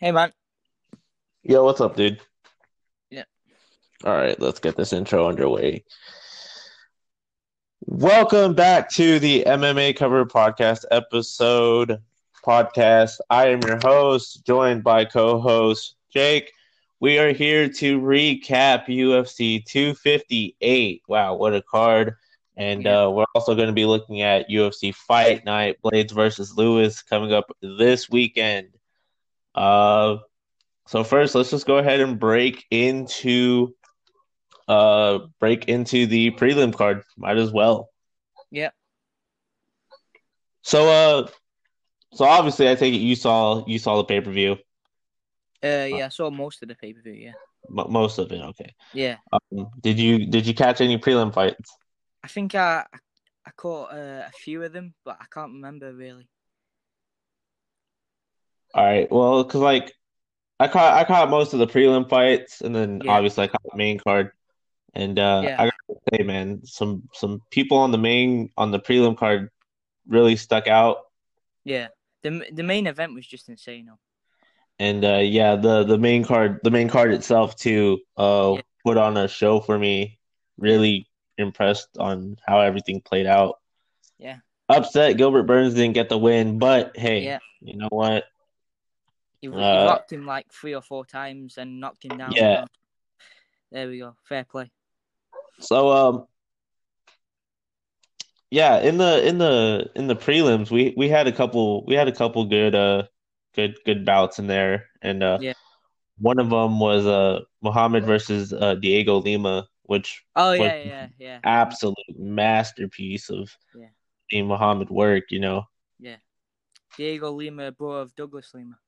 Hey man. Yo, what's up, dude? Yeah. All right, let's get this intro underway. Welcome back to the MMA Cover Podcast episode podcast. I am your host, joined by co-host Jake. We are here to recap UFC 258. Wow, what a card! And Yeah. uh, we're also going to be looking at UFC Fight Night, Blaydes versus Lewis, coming up this weekend. Uh, so first, let's just go ahead and break into uh break into the prelim card. Might as well. Yeah. So uh so obviously I take it you saw you saw the pay-per-view. Uh, yeah, I saw most of the pay per view. Yeah. M- most of it, okay. Yeah. Um, did you did you catch any prelim fights? I think I I caught uh, a few of them, but I can't remember really. All right. Well, cuz like I caught I caught most of the prelim fights and then Yeah. obviously I caught the main card. And uh Yeah. I got to say man, some some people on the main on the prelim card really stuck out. Yeah. The the main event was just insane. And uh, yeah, the the main card, the main card itself too, uh, Yeah. put on a show for me. Really impressed on how everything played out. Yeah. Upset, Gilbert Burns didn't get the win, but hey, Yeah. you know what? He, he Uh, rocked him like three or four times and knocked him down. Yeah. There we go. Fair play. So um, yeah, in the in the in the prelims, we we had a couple we had a couple good uh good good bouts in there, and uh, Yeah. one of them was uh Muhammad versus uh Dhiego Lima, which Oh was yeah, yeah, yeah. absolute masterpiece of Yeah. Muhammad work, you know. Yeah. Dhiego Lima, bro of Douglas Lima.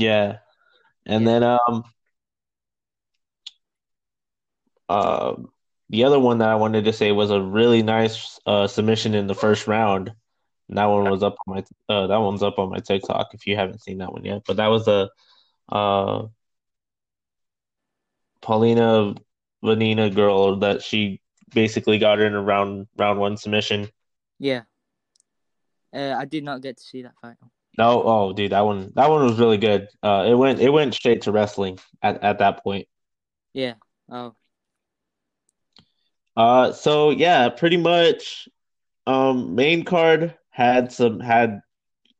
Yeah. And Yeah. then um uh, the other one that I wanted to say was a really nice uh submission in the first round. And that one was up on my uh that one's up on my TikTok if you haven't seen that one yet. But that was a uh Polyana Viana girl that she basically got her in a round round one submission. Yeah. Uh, I did not get to see that fight. No, oh dude, that one that one was really good. Uh it went it went straight to wrestling at, at that point. Yeah. Oh. Uh so yeah, pretty much um main card had some had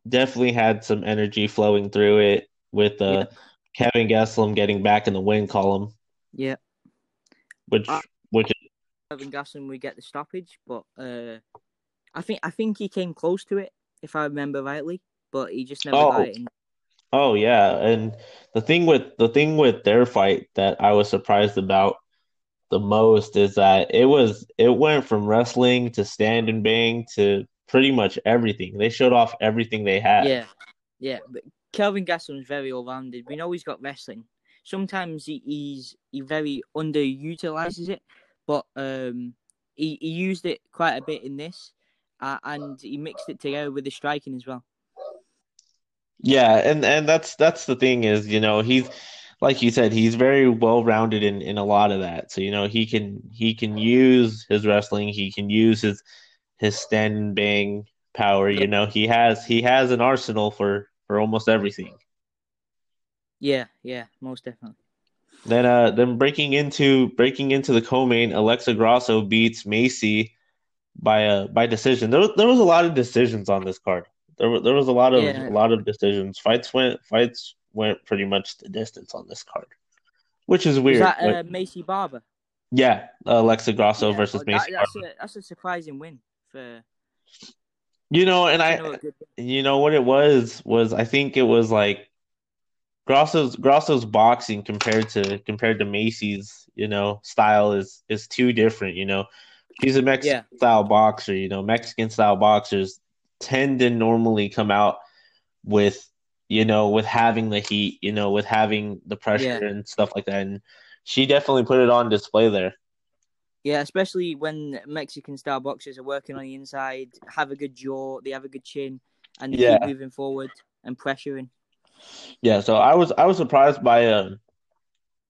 definitely had some energy flowing through it with uh Kelvin Gastelum getting back in the win column, Yeah. which Uh, which Kevin Gasson we get the stoppage, but uh, I think I think he came close to it if I remember rightly, but he just never Oh. got it. In. oh yeah, and the thing with the thing with their fight that I was surprised about the most is that it was it went from wrestling to stand and bang to pretty much everything. They showed off everything they had. Yeah, yeah. But Kelvin Gasson's very all rounded. We know he's got wrestling. Sometimes he, he's he very underutilizes it, but um, he he used it quite a bit in this, uh, and he mixed it together with the striking as well. Yeah, and and that's that's the thing is, you know, he's like you said, he's very well rounded in in a lot of that. So, you know, he can he can use his wrestling, he can use his his stand and bang power, you know. He has he has an arsenal for for almost everything. Yeah, yeah, most definitely. Then uh then breaking into breaking into the co-main, Alexa Grasso beats Maycee by a by decision. There was, there was a lot of decisions on this card. There were, there was a lot of Yeah. a lot of decisions. Fights went fights went pretty much the distance on this card, which is Was weird. that but- uh, Maycee Barber? yeah, Alexa Grasso Yeah, versus oh, that- Maycee. that's Barber. a that's a surprising win for. You know, and I, know, I a good- you know what it was was I think it was like Grasso's Grasso's boxing compared to compared to Maycee's, you know, style is is too different, you know. he's a Mexican style boxer, you know. Mexican style boxers tend to normally come out with, you know, with having the heat, you know, with having the pressure Yeah. and stuff like that. And she definitely put it on display there. Yeah, especially when Mexican style boxers are working on the inside, have a good jaw, they have a good chin, and Yeah. keep moving forward and pressuring. Yeah, so I was I was surprised by uh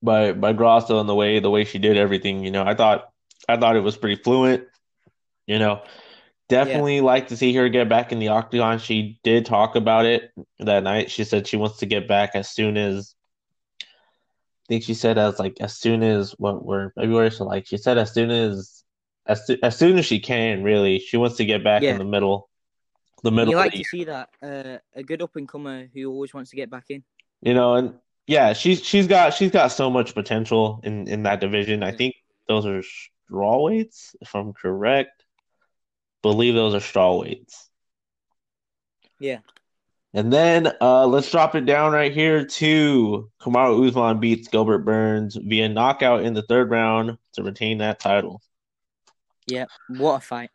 by by Grasso and the way the way she did everything. You know, I thought I thought it was pretty fluent. You know, definitely like to see her get back in the octagon. She did talk about it that night. She said she wants to get back as soon as I think she said as like as soon as what we're February. So like she said as soon as as, as soon as she can. Really, she wants to get back Yeah. in the middle. The middle. You like to see that uh, a good up and comer who always wants to get back in. you know, and yeah, she's she's got she's got so much potential in in that division. I think those are straw weights, if I'm correct. Believe those are straw weights. Yeah. And then uh, let's drop it down right here to Kamaru Usman beats Gilbert Burns via knockout in the third round to retain that title. Yeah, what a fight.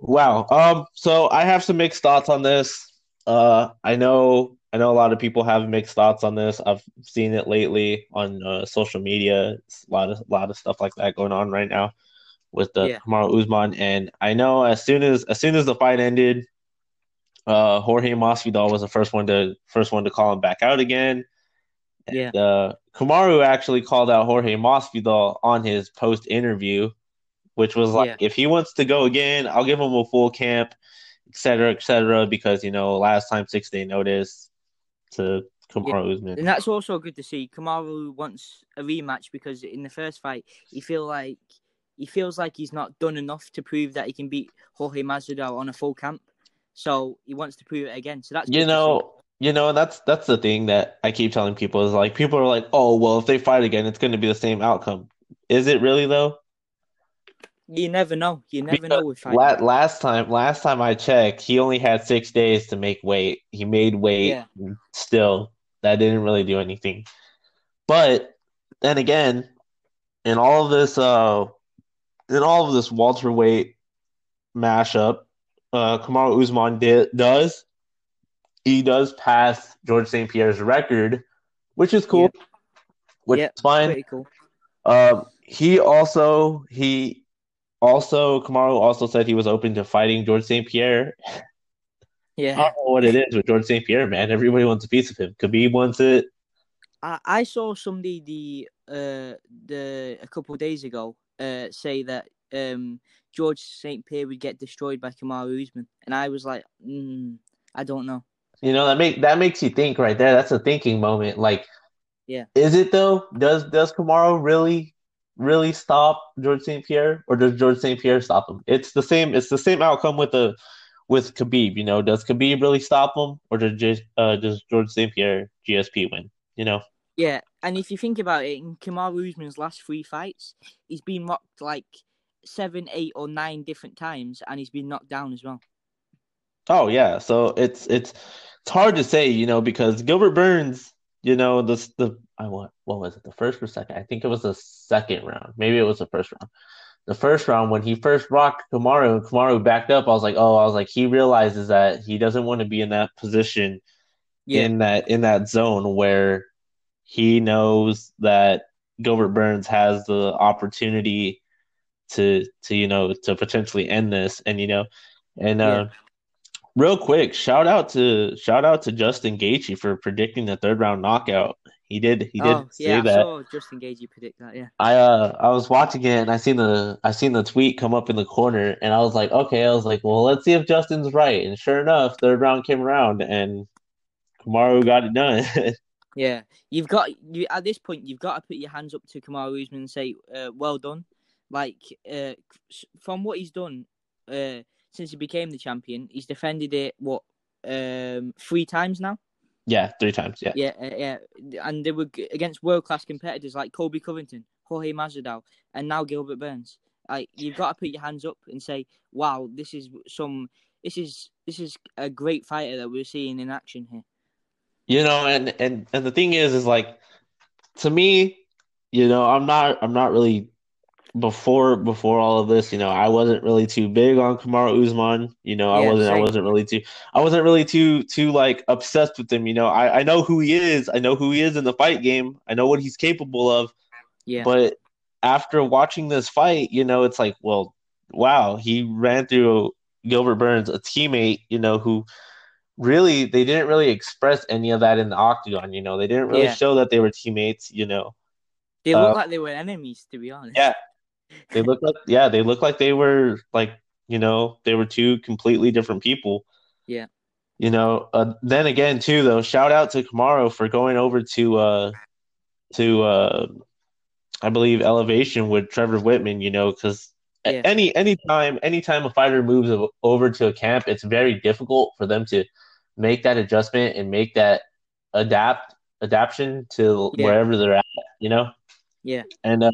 Wow. Um. So I have some mixed thoughts on this. Uh, I know, I know a lot of people have mixed thoughts on this. I've seen it lately on uh, social media. It's a lot of, a lot of stuff like that going on right now with the Yeah. Kamaru Usman. And I know as soon as as soon as the fight ended, uh, Jorge Masvidal was the first one to first one to call him back out again. Yeah. And, uh, Kamaru actually called out Jorge Masvidal on his post interview, which was like, Yeah. if he wants to go again, I'll give him a full camp, et cetera, et cetera, because you know last time six day notice to Kamaru Usman. And that's also good to see. Kamaru wants a rematch because in the first fight, he feel like he feels like he's not done enough to prove that he can beat Jorge Masvidal on a full camp. So he wants to prove it again. So that's You know, you know, and that's that's the thing that I keep telling people is like people are like, oh well, if they fight again, it's going to be the same outcome. Is it really though? you never know. You never Because know with fighting. La- last time, last time I checked, he only had six days to make weight. He made weight. Yeah. Still, that didn't really do anything. But then again, in all of this, uh, in all of this welterweight mashup, uh, Kamaru Usman did, does he does pass George St. Pierre's record, which is cool, which Yeah, is fine. Cool. Um, he also he also Kamaru also said he was open to fighting George St. Pierre. Yeah, I Yeah. don't know what it is with George St. Pierre, man. Everybody wants a piece of him. Khabib wants it. I, I saw somebody the uh the a couple days ago uh say that um George St Pierre would get destroyed by Kamaru Usman, and I was like, mm, I don't know. You know that make that makes you think right there. That's a thinking moment. Like, Yeah. is it though? Does does Kamaru really really stop George St. Pierre, or does George St. Pierre stop him? It's the same. It's the same outcome with the with Khabib. You know, does Khabib really stop him, or does just uh, does George St. Pierre GSP win? You know. Yeah, and if you think about it, in Kamaru Usman's last three fights, he's been rocked like seven, eight, or nine different times, and he's been knocked down as well. Oh yeah, so it's it's it's hard to say, you know, because Gilbert Burns, you know, the the I want what was it, the first or second? I think it was the second round. Maybe it was the first round. The first round when he first rocked Kamaru and Kamaru backed up, I was like, oh, I was like, he realizes that he doesn't want to be in that position Yeah, in that in that zone where he knows that Gilbert Burns has the opportunity to to you know to potentially end this and you know and uh real quick shout out to shout out to Justin Gaethje for predicting the third round knockout. He did he did oh say yeah, I that. saw Justin Gaethje predict that. Yeah, I uh I was watching it and I seen the I seen the tweet come up in the corner and I was like okay I was like well let's see if Justin's right and sure enough third round came around and Kamaru got it done yeah. You've got you at this point. You've got to put your hands up to Kamaru Usman and say, uh, "Well done." Like uh, from what he's done uh, since he became the champion, he's defended it what um, three times now. yeah three times yeah Yeah, uh, yeah, and they were against world class competitors like Colby Covington, Jorge Masvidal, and now Gilbert Burns. Like you've got to put your hands up and say, "Wow, this is some, this is this is a great fighter that we're seeing in action here." You know, and and and the thing is, is like to me, you know, I'm not I'm not really before before all of this, you know, I wasn't really too big on Kamaru Usman. You know, I wasn't I wasn't really too I wasn't really too too like obsessed with him. You know, I I know who he is. I know who he is in the fight game. I know what he's capable of. Yeah, But after watching this fight, you know, it's like, well, wow, he ran through Gilbert Burns, a teammate, you know, who really they didn't really express any of that in the octagon, you know. They didn't really Yeah. show that they were teammates, you know. they look uh, like they were enemies, to be honest. Yeah. They look like yeah, they look like they were like You know, they were two completely different people. Yeah. You know, uh, then again, too, though, shout out to Kamaru for going over to uh, to uh, I believe elevation with Trevor Wittman. You know, because Yeah. any anytime anytime a fighter moves over to a camp, it's very difficult for them to make that adjustment and make that adapt adaptation to Yeah. wherever they're at. You know. Yeah. And uh,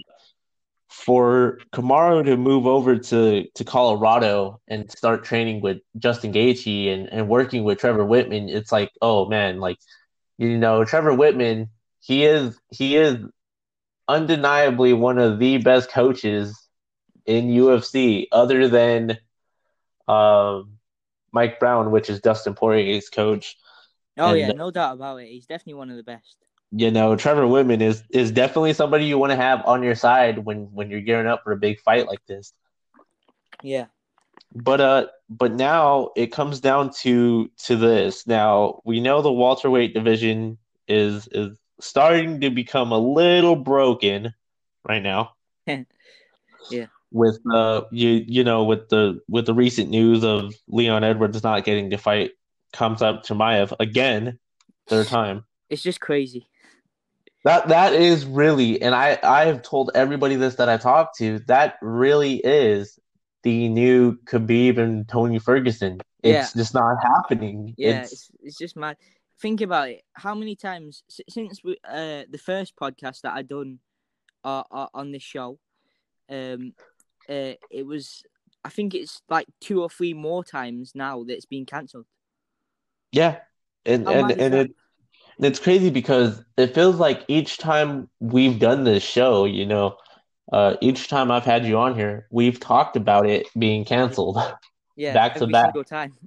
for Kamaru to move over to, to Colorado and start training with Justin Gaethje and, and working with Trevor Wittman, it's like, oh man, like you know, Trevor Wittman, he is he is undeniably one of the best coaches in UFC, other than um, Mike Brown, which is Dustin Poirier's coach. Oh And- yeah, no doubt about it. He's definitely one of the best. you know, Trevor Wittman is is definitely somebody you want to have on your side when when you're gearing up for a big fight like this. Yeah. But uh but now it comes down to to this. Now, we know the welterweight division is is starting to become a little broken right now. Yeah. With the you you know with the with the recent news of Leon Edwards not getting to fight comes up to Chimaev again, third time. It's just crazy. That that is really, and I I have told everybody this that I talked to. That really is the new Khabib and Tony Ferguson. It's just not happening. Yeah, It's, it's, it's just mad. Think about it. How many times since we, uh, the first podcast that I done uh, uh, on this show, um, uh, it was I think it's like two or three more times now that it's been cancelled. yeah, and How and and it it's crazy because it feels like each time we've done this show, you know, uh, each time I've had you on here, we've talked about it being canceled. Yeah, Back to back. single time.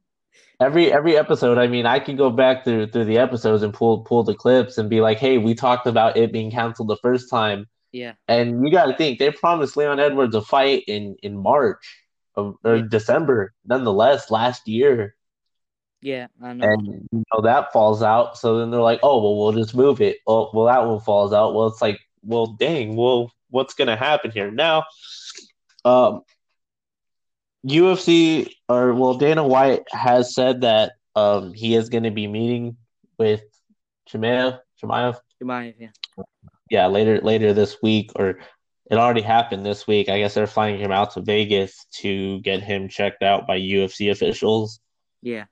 every every episode i mean i can go back through through the episodes and pull pull the clips and be like hey we talked about it being canceled the first time Yeah, and you got to think they promised leon edwards a fight in in march of, or Yeah. december nonetheless last year. Yeah, I know. and you know that falls out. So then they're like oh well we'll just move it. Oh well that one falls out. Well it's like well dang well what's gonna happen here? Now um UFC or well Dana White has said that um he is going to be meeting with Chimaev Chimaev Chimaev, yeah. Yeah later later this week or it already happened this week I guess they're flying him out to Vegas to get him checked out by UFC officials Yeah,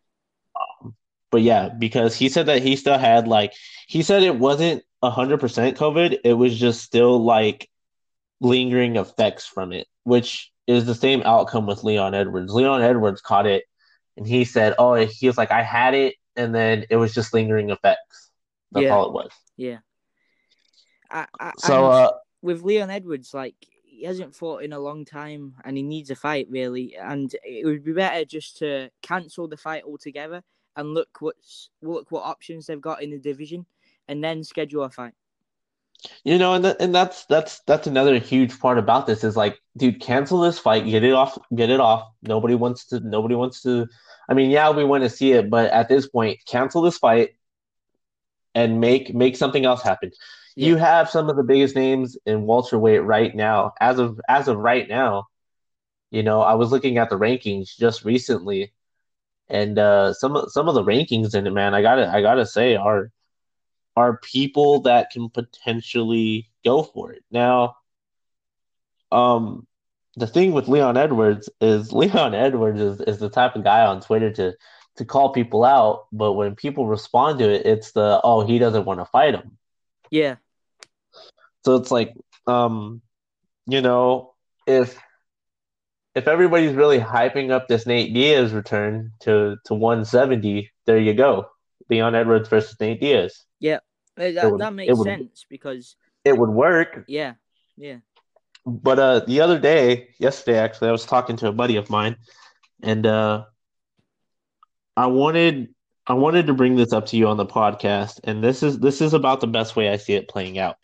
um, but yeah because he said that he still had like he said it wasn't 100% COVID it was just still like lingering effects from it which is the same outcome with Leon Edwards. Leon Edwards caught it and he said, "Oh, he was like I had it and then it was just lingering effects." That's Yeah. all it was. yeah. I, I, So uh with Leon Edwards, like he hasn't fought in a long time, and he needs a fight really. And it would be better just to cancel the fight altogether and look what's look what options they've got in the division, and then schedule a fight. you know and th- and that's that's that's another huge part about this is like dude cancel this fight get it off get it off nobody wants to nobody wants to I mean yeah we want to see it but at this point cancel this fight and make make something else happen you have some of the biggest names in welterweight right now as of as of right now you know I was looking at the rankings just recently and uh some of some of the rankings in it man I gotta I gotta say are are people that can potentially go for it. Now, um, the thing with Leon Edwards is Leon Edwards is, is the type of guy on Twitter to to call people out, but when people respond to it, it's the oh he doesn't want to fight him. Yeah, So it's like, um, you know, if if everybody's really hyping up this Nate Diaz return to to 170, there you go. Leon Edwards versus Nate Diaz. Yeah, that, would- that makes would- sense because It would work, yeah, yeah, But uh, the other day, yesterday actually, I was talking to a buddy of mine, and uh, I wanted I wanted to bring this up to you on the podcast, and this is this is about the best way I see it playing out.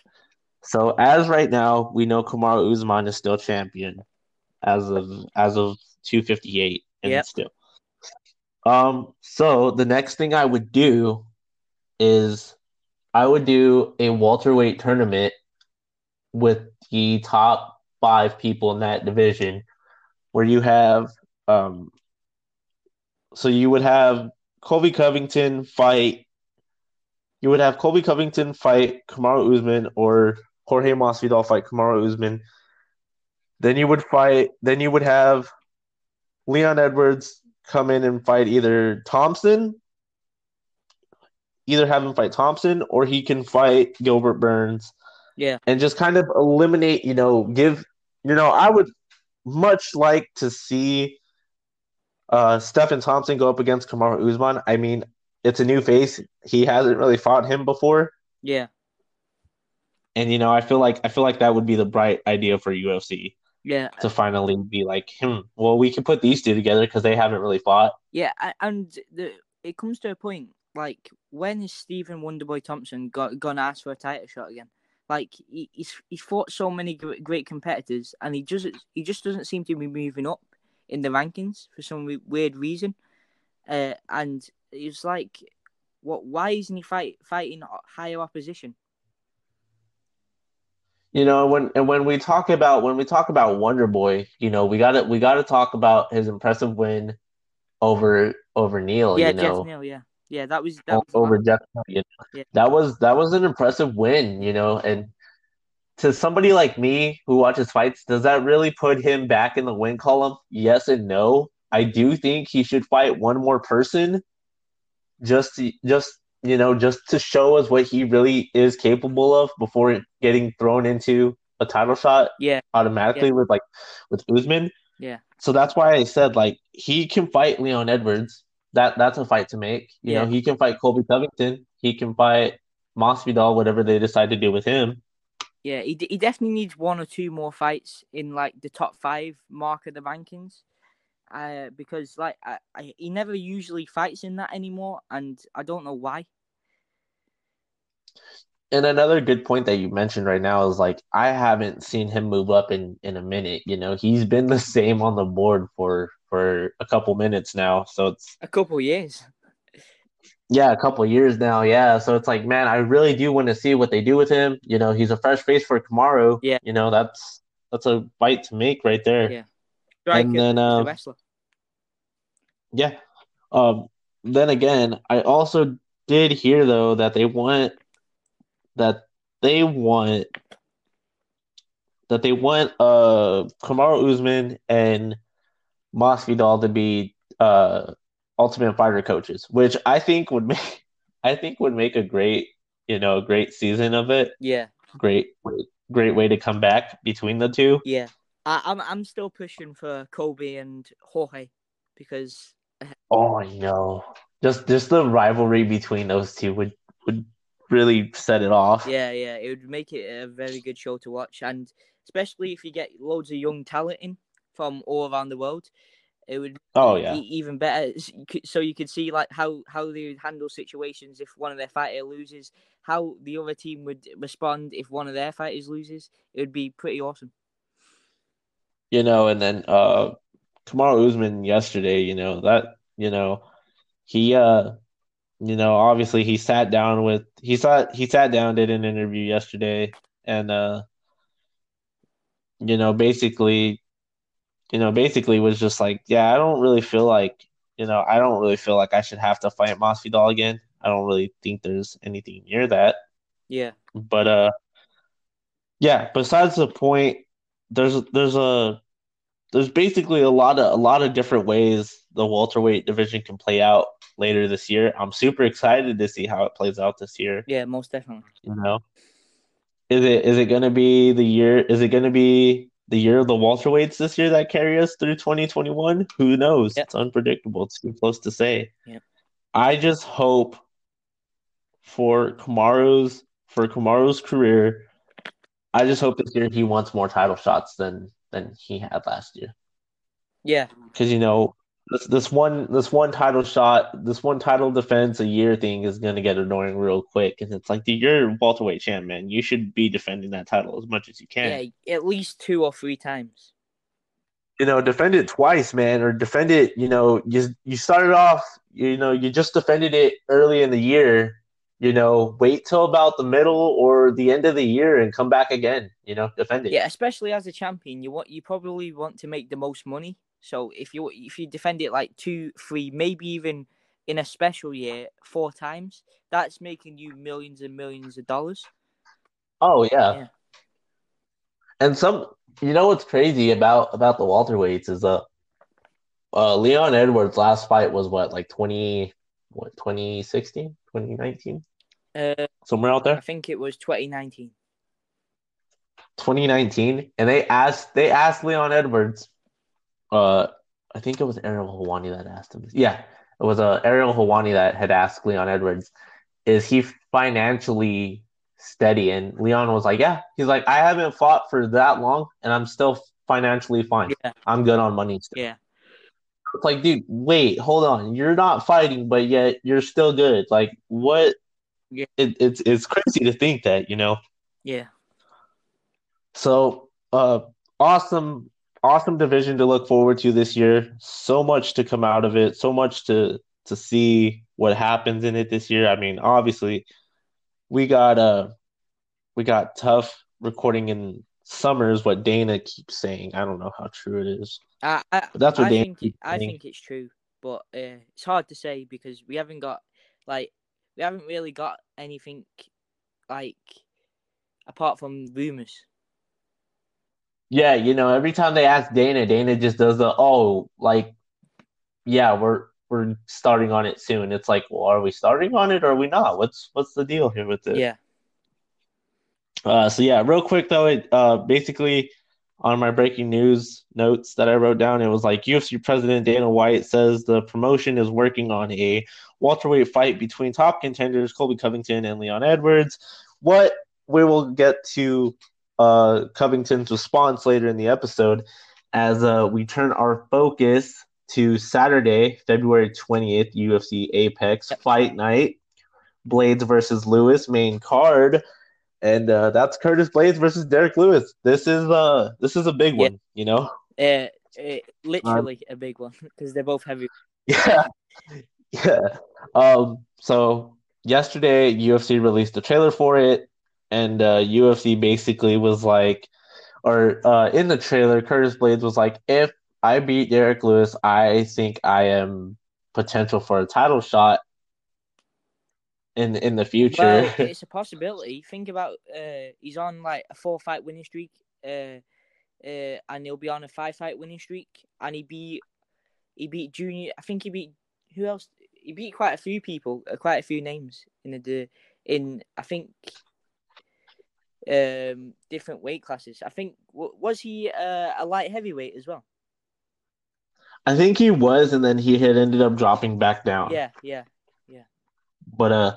So as right now, we know Kamaru Usman is still champion as of as of 258, and Yep. still. Um. So the next thing I would do is I would do a welterweight tournament with the top five people in that division, where you have um, so you would have Colby Covington fight. You would have Colby Covington fight Kamaru Usman or Jorge Masvidal fight Kamaru Usman. Then you would fight. Then you would have Leon Edwards come in and fight either Thompson, either have him fight Thompson or he can fight Gilbert Burns. Yeah. And just kind of eliminate, you know, give, you know, I would much like to see uh Stephen Thompson go up against Kamaru Usman. I mean, it's a new face. He hasn't really fought him before. Yeah. And you know, I feel like I feel like that would be the bright idea for UFC Yeah. to finally be like, hmm, well, we can put these two together because they haven't really fought. Yeah, and the it comes to a point like when is Stephen Wonderboy Thompson go, gonna ask for a title shot again? Like he, he's he's fought so many great competitors, and he just he just doesn't seem to be moving up in the rankings for some weird reason. Uh, and it's like, what? Why isn't he fight fighting higher opposition? You know, when and when we talk about when we talk about Wonder Boy, you know, we got to we got to talk about his impressive win over over Neal. yeah, you know, Geoff Neal. Yeah, yeah, that was that. Was over Geoff. You know? Yeah. That was that was an impressive win. You know, and to somebody like me who watches fights, does that really put him back in the win column? Yes and no. I do think he should fight one more person, just to, just you know, just to show us what he really is capable of before getting thrown into a title shot yeah, automatically Yeah. with like with Usman. Yeah. So that's why I said like he can fight Leon Edwards. That that's a fight to make. You know, he can fight Colby Covington. He can fight Masvidal, whatever they decide to do with him. Yeah. He d- he definitely needs one or two more fights in like the top five mark of the rankings. Uh, because like I, I, he never usually fights in that anymore, and I don't know why. And another good point that you mentioned right now is like I haven't seen him move up in in a minute. You know, he's been the same on the board for for a couple minutes now. So it's A couple years. Yeah, a couple of years now. Yeah, so it's like, man, I really do want to see what they do with him. You know, he's a fresh face for Kamaru. Yeah. you know, that's that's a fight to make right there. Yeah. Striker, then, the uh, wrestler. Yeah. Um. Then again, I also did hear though that they want that they want that they want uh Kamaru Usman and Masvidal to be uh Ultimate Fighter coaches, which I think would make I think would make a great you know great season of it. Yeah, Great great way to come back between the two. yeah. I, I'm I'm still pushing for Colby and Jorge because uh, Oh, I know. Just just the rivalry between those two would would really set it off. yeah, yeah, it would make it a very good show to watch, and especially if you get loads of young talent in from all around the world, it would Oh be yeah. even better. S- you could- So you could see like how how they would handle situations if one of their fighter loses, how the other team would respond if one of their fighters loses. It would be pretty awesome. You know, and then uh Kamaru Usman yesterday, you know, that you know, he uh you know, obviously he sat down with he sat he sat down, did an interview yesterday and uh you know, basically you know, basically was just like, yeah, I don't really feel like, you know, I don't really feel like I should have to fight Masvidal again. I don't really think there's anything near that. Yeah, But uh yeah, besides the point, there's there's a there's basically a lot of a lot of different ways the welterweight division can play out later this year. I'm super excited to see how it plays out this year. yeah, most definitely. You know, is it is it going to be the year? Is it going to be the year of the welterweights this year that carry us through 2021? Who knows? Yep. It's unpredictable. It's too close to say. Yep. I just hope for Kamaru's for Kamaru's career. I just hope this year he wants more title shots than than he had last year Yeah, because you know this this one this one title shot this one title defense a year thing is gonna get annoying real quick. And it's like dude, you're welterweight champ man. You should be defending that title as much as you can. Yeah, at least two or three times. you know defend it twice man or defend it you know you you started off you know you just defended it early in the year you know wait till about the middle or the end of the year and come back again you know defend it. Yeah, especially as a champion, you want you probably want to make the most money So if you if you defend it like two, three, maybe even in a special year four times, that's making you millions and millions of dollars. Oh yeah. Yeah. And some you know what's crazy about about the welterweights is uh uh Leon Edwards last fight was what like 20 what 2016 2019 Uh, somewhere out there I think it was 2019. 2019 and they asked they asked Leon Edwards uh I think it was Ariel Helwani that asked him yeah it was uh, Ariel Helwani that had asked Leon Edwards is he financially steady and Leon was like yeah he's like I haven't fought for that long and I'm still financially fine Yeah, I'm good on money still. yeah, It's like, dude, wait, hold on. You're not fighting, but yet you're still good. Like, what? Yeah. It, it's it's crazy to think that, you know. yeah, So, uh, awesome, awesome division to look forward to this year. So much to come out of it. So much to to see what happens in it this year. I mean, obviously, we got uh, we got TUF recording in summers. What Dana keeps saying, I don't know how true it is, I, I, but that's what I Dana think keeps I saying. think it's true, but uh, it's hard to say because we haven't got like we haven't really got anything like apart from rumors. Yeah, you know, every time they ask Dana, Dana just does the oh, like, yeah, we're we're starting on it soon. It's like, well, are we starting on it or are we not? What's what's the deal here with it? Yeah, Uh, so yeah, real quick though, it uh basically on my breaking news notes that I wrote down, it was like UFC president Dana White says the promotion is working on a welterweight fight between top contenders Colby Covington and Leon Edwards. What we will get to uh Covington's response later in the episode as uh we turn our focus to Saturday, February 20th, UFC Apex Fight Night. Blaydes versus Lewis main card and uh, that's Curtis Blaydes versus Derrick Lewis. This is uh this is a big Yeah. one, you know. uh, uh, literally a big one because they're both heavy. Yeah, yeah. Um, so yesterday UFC released a trailer for it, and uh, UFC basically was like, or uh, in the trailer, Curtis Blaydes was like, if I beat Derrick Lewis, I think I am potential for a title shot in in the future. Well, it's a possibility. Think about uh, he's on like a four fight winning streak, uh, uh, and he'll be on a five fight winning streak, and he beat he beat Junior. I think he beat who else? He beat quite a few people, uh, quite a few names in the the- in I think um different weight classes. I think was he uh, a light heavyweight as well? I think he was, and then he had ended up dropping back down. Yeah, yeah, yeah, But uh,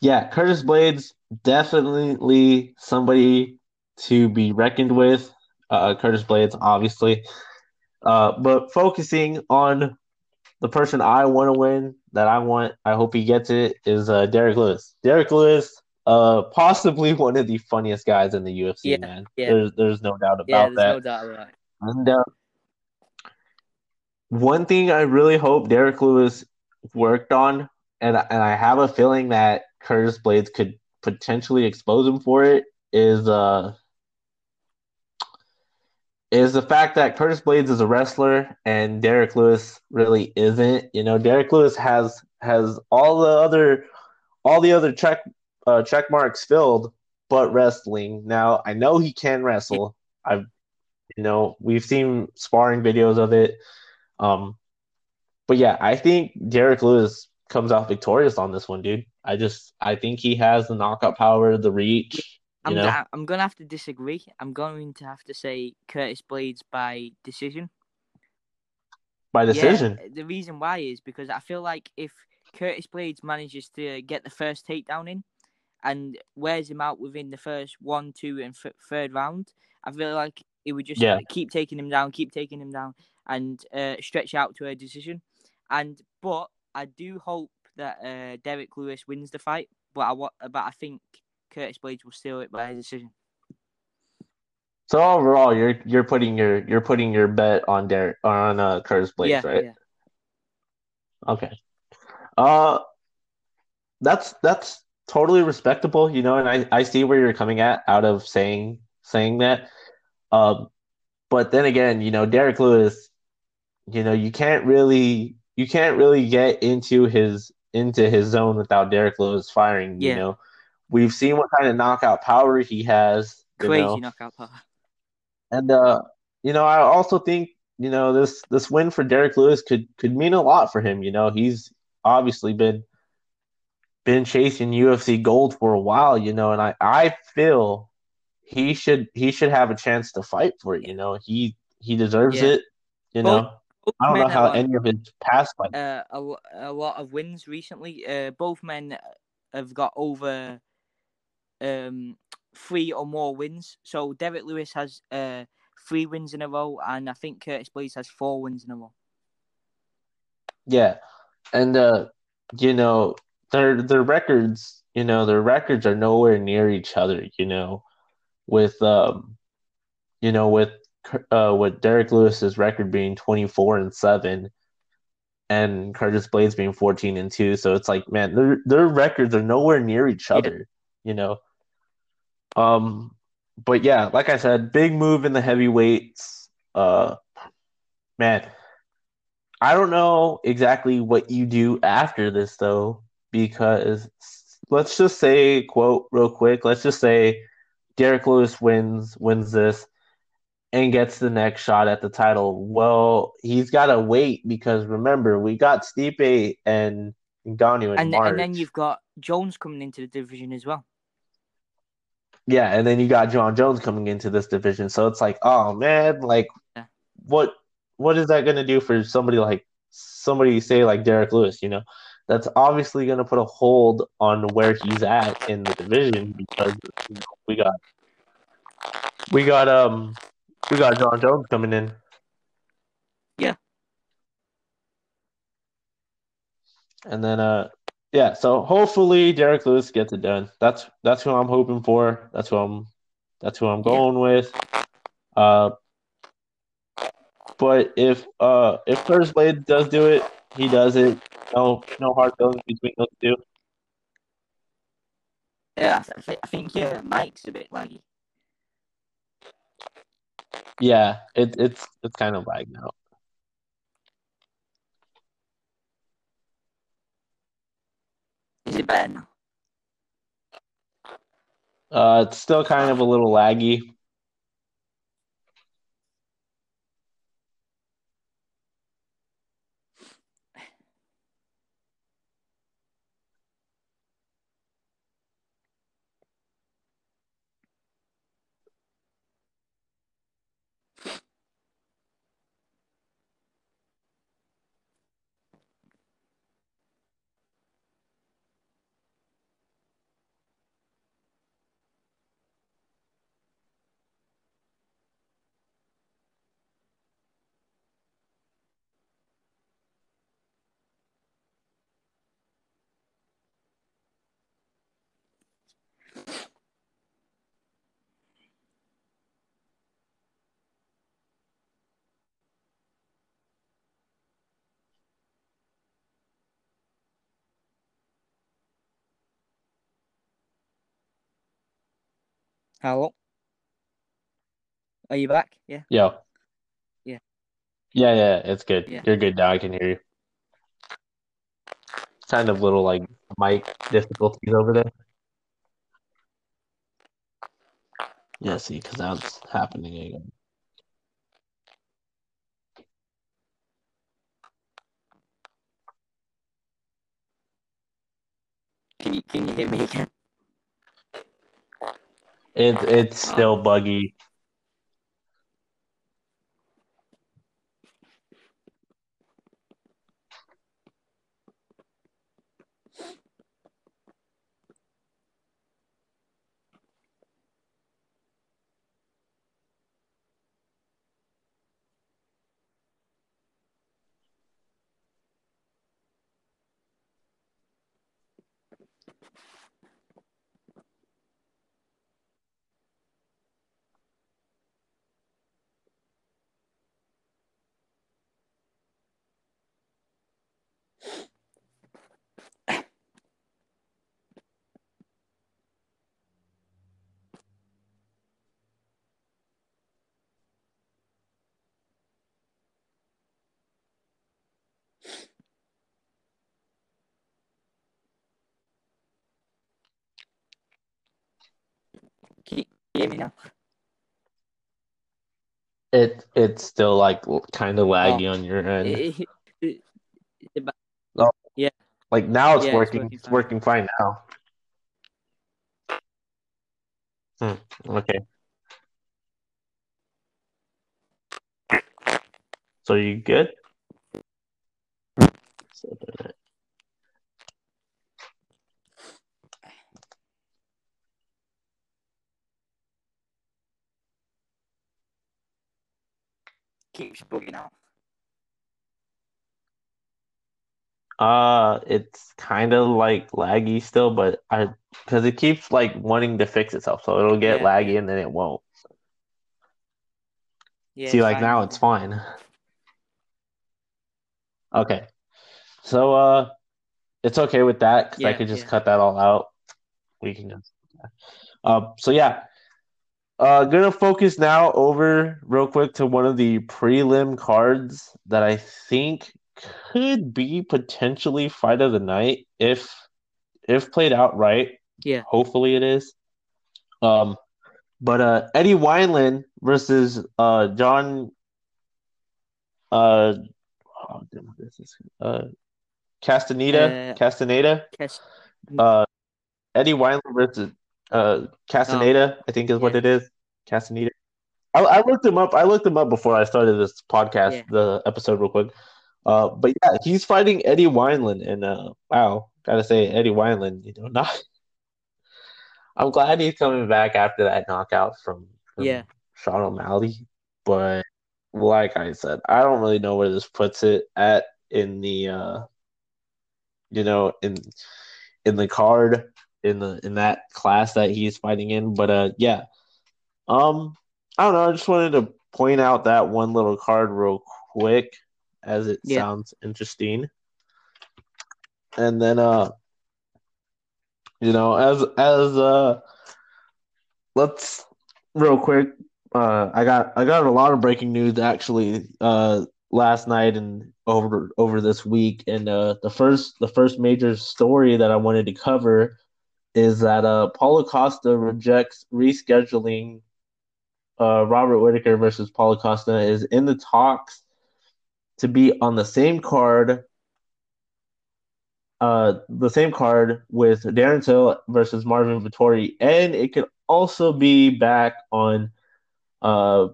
yeah, Curtis Blaydes definitely somebody to be reckoned with. Uh, Curtis Blaydes, obviously. Uh, but focusing on the person I want to win, that I want, I hope he gets it, is uh, Derrick Lewis. Derrick Lewis, uh, possibly one of the funniest guys in the UFC, Yeah, man. yeah. There's there's no doubt about yeah. There's that. no doubt about it. And uh, one thing I really hope Derrick Lewis worked on, and and I have a feeling that Curtis Blaydes could potentially expose him for it, is uh is the fact that Curtis Blaydes is a wrestler and Derrick Lewis really isn't. You know, Derrick Lewis has has all the other all the other check uh, check marks filled, but wrestling. Now I know he can wrestle. I've you know we've seen sparring videos of it. Um, but yeah, I think Derrick Lewis comes out victorious on this one, dude. I just I think he has the knockout power, the reach. I'm, know, go- I'm gonna have to disagree. I'm going to have to say Curtis Blaydes by decision. by decision. Yeah, the reason why is because I feel like if Curtis Blaydes manages to get the first takedown in and wears him out within the first one, two, and th- third round, I feel like it would just Yeah. keep taking him down, keep taking him down, and uh, stretch out to a decision. And but I do hope that uh, Derrick Lewis wins the fight, but I wa- but I think Curtis Blaydes will steal it by a decision. So overall, you're you're putting your you're putting your bet on Derrick on uh, Curtis Blaydes, yeah, right? yeah, Okay. Uh, that's that's totally respectable, you know, and I I see where you're coming at out of saying saying that. Um, but then again, you know, Derrick Lewis, you know, you can't really you can't really get into his into his zone without Derrick Lewis firing. yeah. You know, we've seen what kind of knockout power he has. You Crazy know, knockout power. and uh, you know, I also think you know this this win for Derrick Lewis could could mean a lot for him. You know, he's obviously been been chasing UFC gold for a while. You know, and I I feel he should he should have a chance to fight for it. You know, he he deserves Yeah. it. You Both- know, I don't know how any of his past fights. uh, a, a lot of wins recently. Uh, both men have got over um, three or more wins. So Derrick Lewis has uh, three wins in a row, and I think Curtis Blaydes has four wins in a row. Yeah, and uh, you know their their records, you know their records are nowhere near each other. You know, with um, you know with uh with Derrick Lewis's record being twenty four and seven, and Curtis Blaydes being fourteen and two. So it's like, man, their their records are nowhere near each Yeah. other. You know, um, but yeah, like I said, big move in the heavyweights. Uh, man. I don't know exactly what you do after this though, because let's just say, quote real quick, let's just say Derrick Lewis wins wins this and gets the next shot at the title. Well, he's gotta wait because remember, we got Stipe and Ngannou in And March. and then you've got Jones coming into the division as well. Yeah, and then you got Jon Jones coming into this division. So it's like, oh man, like Yeah. what what is that gonna do for somebody like somebody say like Derrick Lewis, you know? That's obviously gonna put a hold on where he's at in the division because you know, we got we got um we got Jon Jones coming in. Yeah. And then uh yeah, so hopefully Derrick Lewis gets it done. That's that's who I'm hoping for. That's who I'm that's who I'm going with. Uh but if uh if Curtis Blade does do it, he does it. No no hard feelings between those two. Yeah, I, th- I think yeah, Mike's a bit laggy. Yeah, it, it's it's kind of lagged out. Is it better now? Uh it's still kind of a little laggy. Hello. Are you back? Yeah. Yo. Yeah. Yeah, yeah, it's good. Yeah. You're good now. I can hear you. Kind of little like mic difficulties over there. Yeah, see, because that's happening again. Can you can you hear me again? It it's um, still buggy. Now? It it's still like kind of laggy on your end. Oh. yeah. Like now it's Yeah, it's working. working It's working fine now. Hmm, okay. So you good? Keeps bugging out. Uh, it's kind of like laggy still, but I because it keeps like wanting to fix itself, so it'll get Yeah, laggy and then it won't. Yeah, See, like fine now it's fine. Okay, so uh, it's okay with that because I could just yeah. cut that all out. We can just. Um. So yeah, uh, gonna focus now over real quick to one of the prelim cards that I think could be potentially fight of the night if if played out right. Yeah. Hopefully it is. Um, but uh, Eddie Wineland versus uh John. Uh, oh, damn, what is this? Uh, Castaneda. Uh, Castaneda. Uh, Eddie Wineland versus uh Castaneda. I think is what it is. Castaneda. I, I looked him up. I looked him up before I started this podcast, Yeah. the episode, real quick. Uh, but yeah, he's fighting Eddie Wineland, and uh, wow, gotta say Eddie Wineland, you know, not. I'm glad he's coming back after that knockout from, from Yeah. Sean O'Malley, but like I said, I don't really know where this puts it at in the, uh, you know, in in the card in the in that class that he's fighting in. But uh, yeah, um, I don't know. I just wanted to point out that one little card real quick, as it Yeah. sounds interesting. And then uh, you know, as as uh, let's real quick. Uh, I got I got a lot of breaking news actually uh last night and over over this week and uh the first the first major story that I wanted to cover is that uh Paulo Costa rejects rescheduling uh Robert Whittaker versus Paulo Costa is in the talks to be on the same card uh the same card with Darren Till versus Marvin Vettori and it could also be back on uh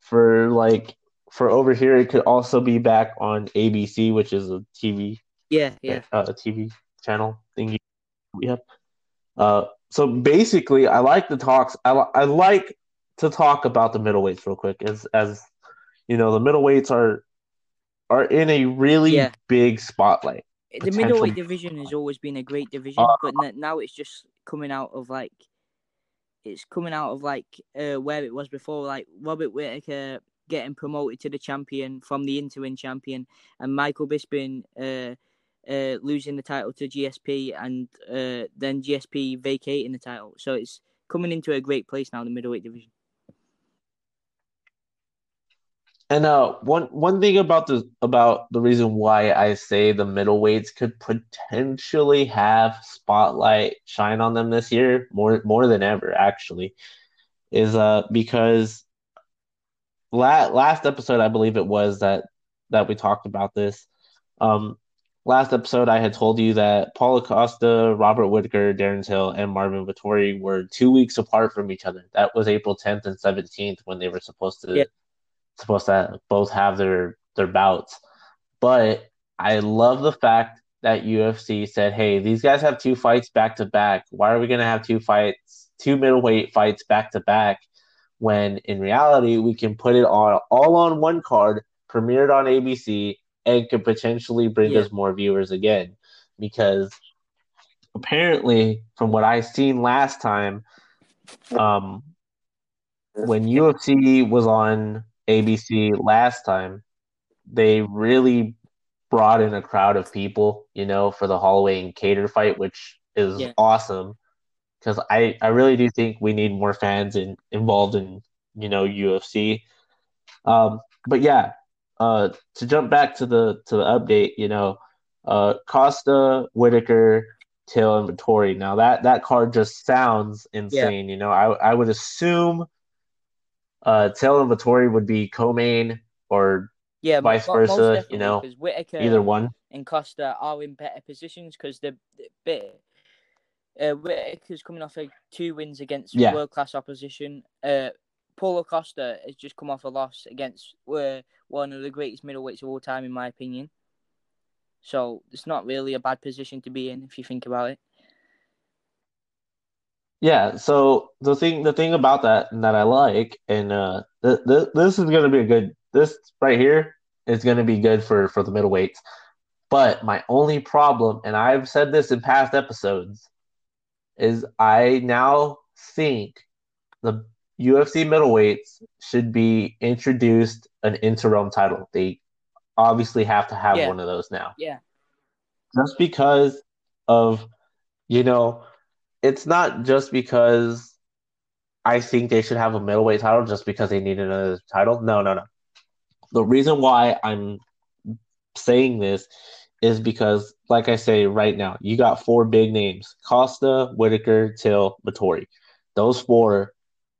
for like for over here it could also be back on ABC which is a TV Yeah, yeah. uh, a TV channel thingy. Yep. Uh, so basically, I like the talks. I, I like to talk about the middleweights real quick, as as you know, the middleweights are are in a really Yeah. big spotlight. The middleweight division has always been a great division, Uh, but n- now it's just coming out of like it's coming out of like uh, where it was before, like Robert Whittaker getting promoted to the champion from the interim champion, and Michael Bisping uh, uh, losing the title to GSP, and uh, then GSP vacating the title. So it's coming into a great place now, the middleweight division. And uh, one one thing about the about the reason why I say the middleweights could potentially have spotlight shine on them this year more more than ever actually is uh because la- last episode I believe it was that that we talked about this. Um, last episode I had told you that Paulo Costa, Robert Whittaker, Darren Till, and Marvin Vettori were two weeks apart from each other. That was April 10th and 17th when they were supposed to Yeah. Supposed to both have their their bouts. But I love the fact that UFC said, "Hey, these guys have two fights back to back. Why are we going to have two fights, two middleweight fights back to back when in reality we can put it on all on one card, premiered on ABC and could potentially bring Yeah. us more viewers again because apparently from what I seen last time um when UFC was on ABC last time, they really brought in a crowd of people, you know, for the Holloway and Kattar fight, which is Yeah. awesome. Because I, I really do think we need more fans in, involved in, you know, UFC. Um, but yeah, uh, to jump back to the to the update, you know, uh, Costa, Whittaker, Till, and Vettori. Now that that card just sounds insane. Yeah. You know, I I would assume uh, Till and Vettori would be co-main or yeah, vice versa. You know, Whittaker either one and Costa are in better positions because the bit. Uh, Whittaker's coming off a two wins against yeah. world class opposition. Uh, Paulo Costa has just come off a loss against uh, one of the greatest middleweights of all time, in my opinion. So it's not really a bad position to be in if you think about it. Yeah. So the thing, the thing about that and that I like, and uh, th- th- this is going to be a good. This right here is going to be good for for the middleweights. But my only problem, and I've said this in past episodes, is I now think the UFC middleweights should be introduced an interim title. They obviously have to have yeah. one of those now. Yeah. Just because of, you know, it's not just because I think they should have a middleweight title just because they need another title. No, no, no. The reason why I'm saying this is because, like I say right now, you got four big names Costa, Whittaker, Till, Vettori. Those four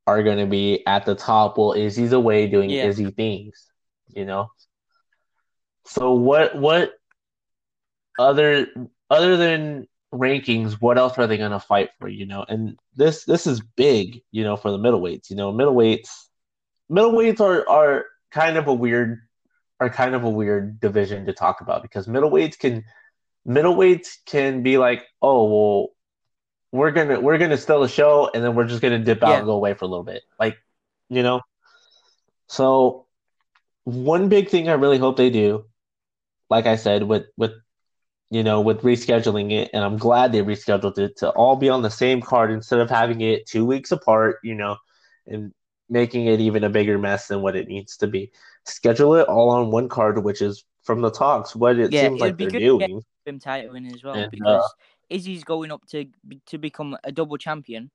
are going to be at the top while Izzy's away doing yeah. Izzy things, you know? So what what other other than rankings, what else are they going to fight for? You know, and this this is big, you know, for the middleweights. You know, middleweights middleweights are are kind of a weird are kind of a weird division to talk about because middleweights can middleweights can be like, oh well, we're gonna we're gonna still a show and then we're just gonna dip out yeah. and go away for a little bit, like you know. So one big thing I really hope they do, like I said, with with you know, with rescheduling it, and I'm glad they rescheduled it to all be on the same card instead of having it two weeks apart, you know, and making it even a bigger mess than what it needs to be. Schedule it all on one card, which is from the talks what it yeah, seems like they're doing. Him title in as well and, because uh, Izzy's going up to to become a double champion,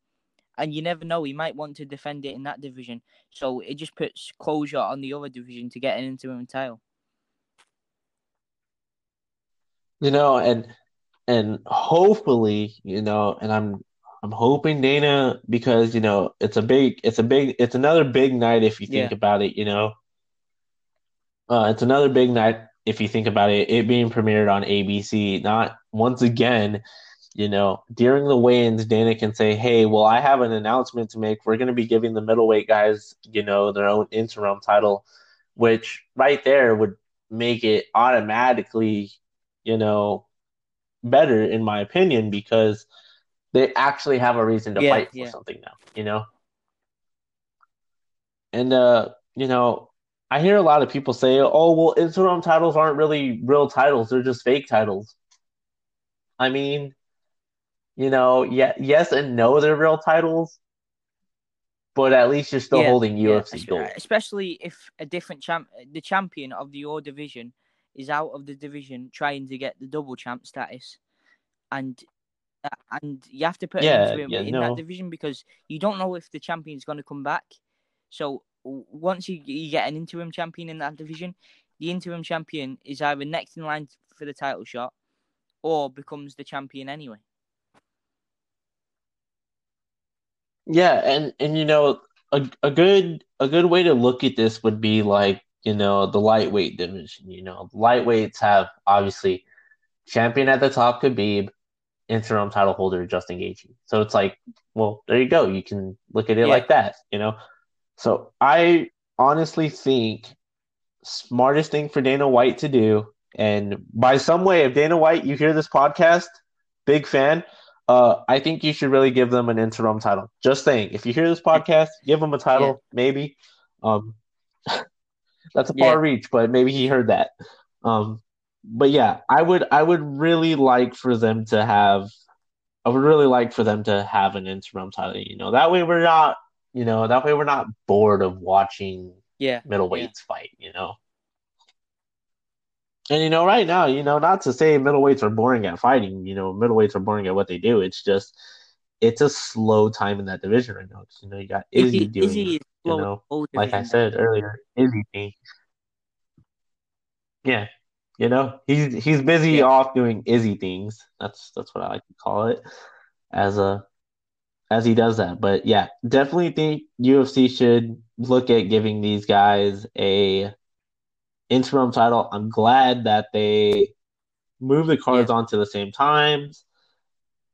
and you never know he might want to defend it in that division. So it just puts closure on the other division to get an interim title. You know, and and hopefully, you know, and I'm I'm hoping Dana because you know it's a big it's a big it's another big night if you think yeah. about it, you know. Uh, it's another big night if you think about it, it being premiered on ABC. Not once again, you know, during the weigh-ins, Dana can say, "Hey, well, I have an announcement to make. We're going to be giving the middleweight guys, you know, their own interim title," which right there would make it automatically you know, better in my opinion because they actually have a reason to yeah, fight for yeah. something now, you know? And uh, you know, I hear a lot of people say, "Oh, well, interim titles aren't really real titles; they're just fake titles." I mean, you know, yeah, yes and no, they're real titles, but at least you're still yeah, holding UFC yeah, gold. Especially if a different champ, the champion of the your division, is out of the division trying to get the double champ status, and uh, and you have to put yeah, him yeah, in no. that division because you don't know if the champion's going to come back. So once you you get an interim champion in that division, the interim champion is either next in line for the title shot, or becomes the champion anyway. Yeah, and and you know a a good a good way to look at this would be like you know, the lightweight division. You know, lightweights have obviously champion at the top, Khabib, interim title holder Justin Gaethje. So it's like, well, there you go. You can look at it yeah. like that. You know, so I honestly think smartest thing for Dana White to do, and by some way, if Dana White, you hear this podcast, big fan. Uh, I think you should really give them an interim title. Just saying, if you hear this podcast, give them a title, yeah. maybe. Um, that's a far yeah. reach, but maybe he heard that. Um, but yeah, I would I would really like for them to have I would really like for them to have an interim title. You know, that way we're not you know that way we're not bored of watching yeah middleweights yeah. fight. You know. And you know, right now, you know, not to say middleweights are boring at fighting. You know, middleweights are boring at what they do. It's just, it's a slow time in that division right now. You know, you got Izzy, Izzy doing, Izzy you know, like I said earlier, Izzy thing. Yeah, You know, he's he's busy Yeah. off doing Izzy things. That's that's what I like to call it. As a as he does that. But yeah, definitely think UFC should look at giving these guys a interim title. I'm glad that they move the cards Yeah. onto the same times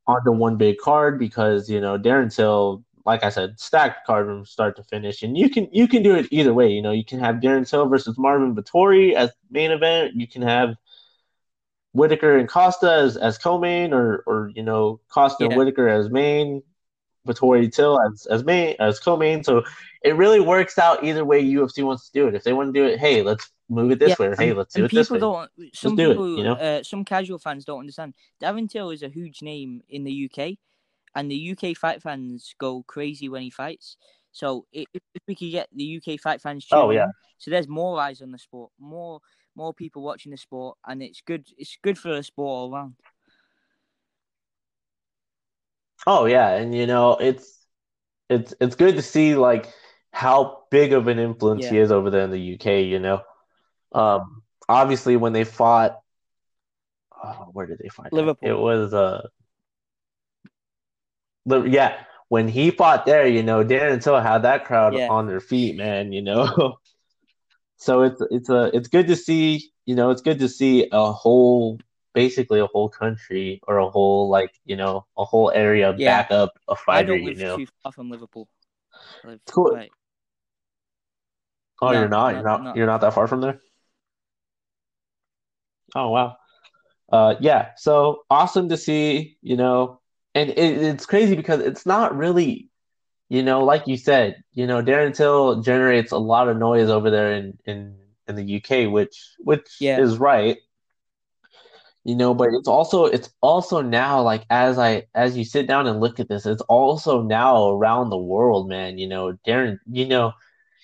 onto one big card because you know Darren Till, like I said, stacked card from start to finish, and you can you can do it either way. You know, you can have Darren Till versus Marvin Vettori as main event. You can have Whittaker and Costa as, as co-main, or or you know Costa and Whittaker as main, Vettori Till as as main as co-main. So it really works out either way UFC wants to do it. If they want to do it, hey, let's move it this Yeah, way. Or, hey, let's do it this people way. don't. Some do it, you know? uh, some casual fans don't understand. Darren Till is a huge name in the UK, and the UK fight fans go crazy when he fights. So if, if we could get the UK fight fans tuning Oh, yeah. so there's more eyes on the sport, more more people watching the sport, and it's good. It's good for the sport all around. Oh yeah, and you know it's it's it's good to see like how big of an influence he is over there in the UK. You know, um, obviously when they fought, oh, where did they fight? Liverpool. It was uh, yeah, when he fought there, you know, Darren Till had that crowd Yeah. on their feet, man. You know, so it's it's a it's good to see. You know, it's good to see a whole basically a whole country or a whole like you know a whole area Yeah. back up a I fighter. don't You know. too far from Liverpool. I live Cool. Oh, No, you're not. no, You're not. not You're not that far from there. Oh wow. Uh, yeah. So awesome to see. You know, and it, it's crazy because it's not really, you know, like you said, you know, Darren Till generates a lot of noise over there in in in the UK, which which Yeah. is right. You know, but it's also it's also now like as I as you sit down and look at this, it's also now around the world, man. You know, Darren, you know,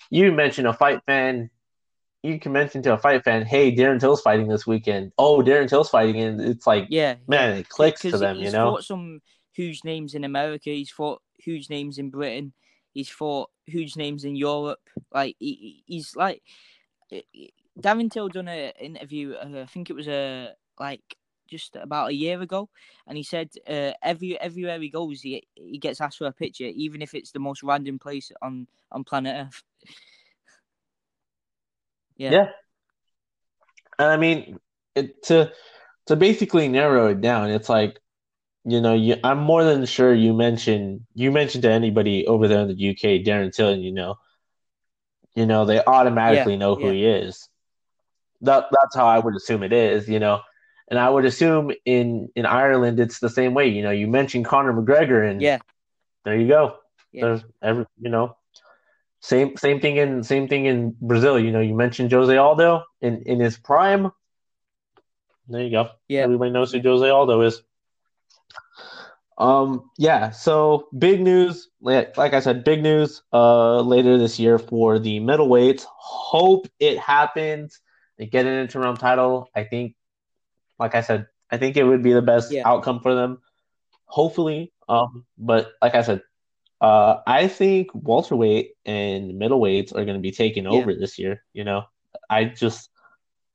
you mentioned a fight fan you can mention to a fight fan, hey, Darren Till's fighting this weekend. Oh, Darren Till's fighting, and it's like, Yeah, man, it clicks to them, you know. some huge names in America. He's fought huge names in Britain. He's fought huge names in Europe. Like he, he- he's like Darren Till done an interview. Uh, I think it was a like just about a year ago, and he said uh, every everywhere he goes, he he gets asked for a picture, even if it's the most random place on on planet Earth. Yeah. Yeah. And I mean, it, to to basically narrow it down, it's like, you know, you, I'm more than sure you mentioned you mentioned to anybody over there in the UK, Darren Till, and you know, you know, they automatically Yeah, know who yeah. he is. That that's how I would assume it is, you know. And I would assume in in Ireland it's the same way. You know, you mentioned Conor McGregor, and Yeah, there you go. Yeah. Every you know, same same thing in same thing in Brazil. You know, you mentioned Jose Aldo in in his prime. There you go. yeah, Everybody knows who Jose Aldo is. Um, yeah. So big news. Like, like I said, big news. Uh, later this year for the middleweights. Hope it happens. They get an interim title. I think, like I said, I think it would be the best Yeah. outcome for them. Hopefully. Um, but like I said, uh, I think welterweight and middleweights are going to be taking over this year. You know, I just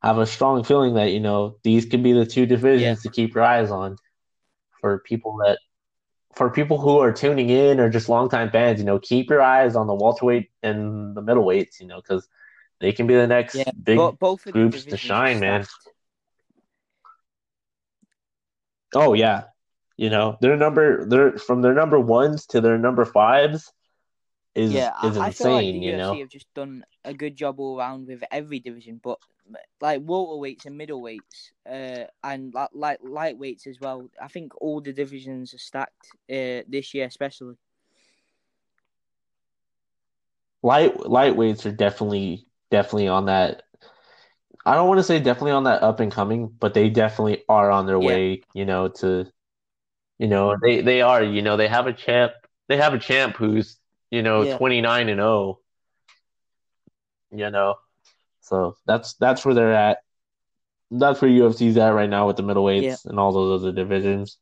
have a strong feeling that you know these could be the two divisions to keep your eyes on for people that for people who are tuning in or just longtime fans. You know, keep your eyes on the welterweight and the middleweights. You know, because they can be the next yeah. big Bo- both groups to shine, man. Oh yeah, you know their number, their from their number ones to their number fives is Yeah, I, is I feel like the insane. You UFC know, have just done a good job all around with every division, but like welterweights and middleweights, uh, and like, like lightweights as well. I think all the divisions are stacked uh, this year, especially. light lightweights are definitely definitely on that. I don't want to say definitely on that up and coming, but they definitely are on their Yeah. way. You know, to you know they they are. You know, they have a champ. They have a champ who's you know Yeah. twenty nine and zero. You know, so that's that's where they're at. That's where UFC's at right now with the middleweights Yeah. and all those other divisions.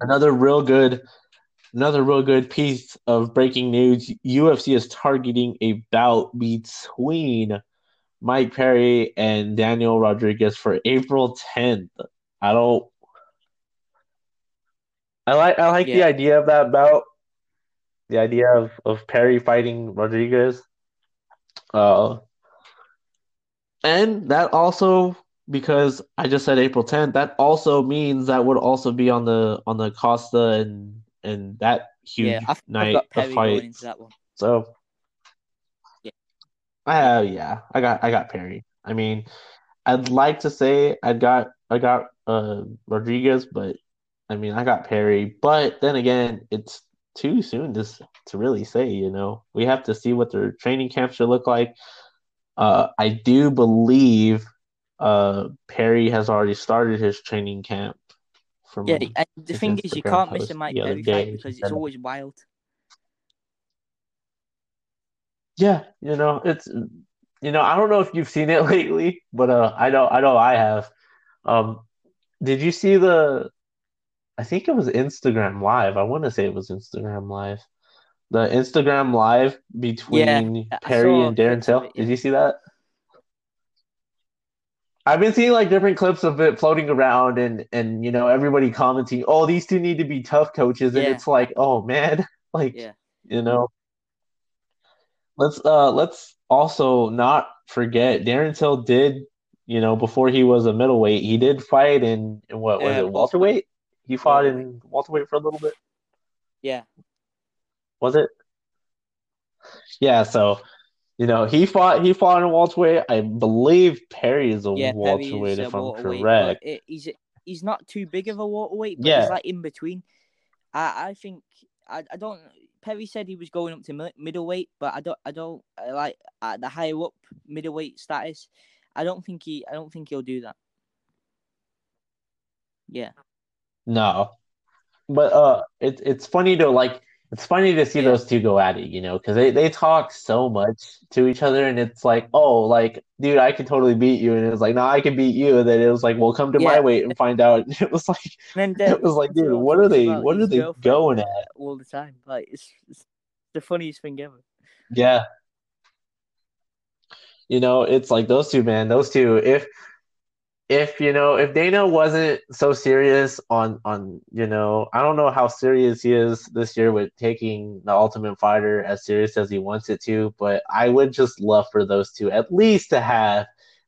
Another real good, another real good piece of breaking news: UFC is targeting a bout between Mike Perry and Daniel Rodriguez for April 10th. I don't I like I like the idea of that bout. The idea of, of Perry fighting Rodriguez. Uh and that also because I just said April 10th, that also means that would also be on the on the Costa and and that huge yeah, I've night got of fights. So Yeah. Uh, yeah, I got I got Perry. I mean, I'd like to say I got I got uh Rodriguez, but I mean I got Perry. But then again, it's too soon to to really say. You know, we have to see what their training camp should look like. Uh, I do believe uh Perry has already started his training camp. From Yeah, and the his thing is, you can't miss a Mike the Perry fight because it's always wild. Yeah, you know, it's you know, I don't know if you've seen it lately, but uh I know I know I have. Um did you see the I think it was Instagram Live. I want to say it was Instagram Live. The Instagram Live between I Perry and Darren Till. it, yeah. Did you see that? I've been seeing like different clips of it floating around and and you know everybody commenting, "Oh, these two need to be TUF coaches." And Yeah. it's like, "Oh man, like Yeah. you know, let's uh let's also not forget Darren Till did, you know, before he was a middleweight, he did fight in, in what was it, welterweight? He fought in welterweight for a little bit. Yeah, Was it? Yeah, so you know, he fought he fought in welterweight. I believe Perry is a yeah. Welterweight if I'm correct. it, he's he's not too big of a waterweight, but Yeah. he's like in between. I I think I I don't. Perry said he was going up to middleweight, but I don't I don't uh, like at the higher up middleweight status. I don't think he I don't think he'll do that. Yeah, No. But uh it's it's funny to like it's funny to see Yeah. those two go at it, you know, because they, they talk so much to each other and it's like, oh, like, dude, I can totally beat you. And it was like, no, I can beat you. And then it was like, well, come to my weight and find out. It was like and then it was like, dude, what are they what are they going at? all the time? Like it's, it's the funniest thing ever. Yeah. You know, it's like those two, man, those two, if if you know if Dana wasn't so serious on on you know I don't know how serious he is this year with taking the Ultimate Fighter as serious as he wants it to, but I would just love for those two at least to have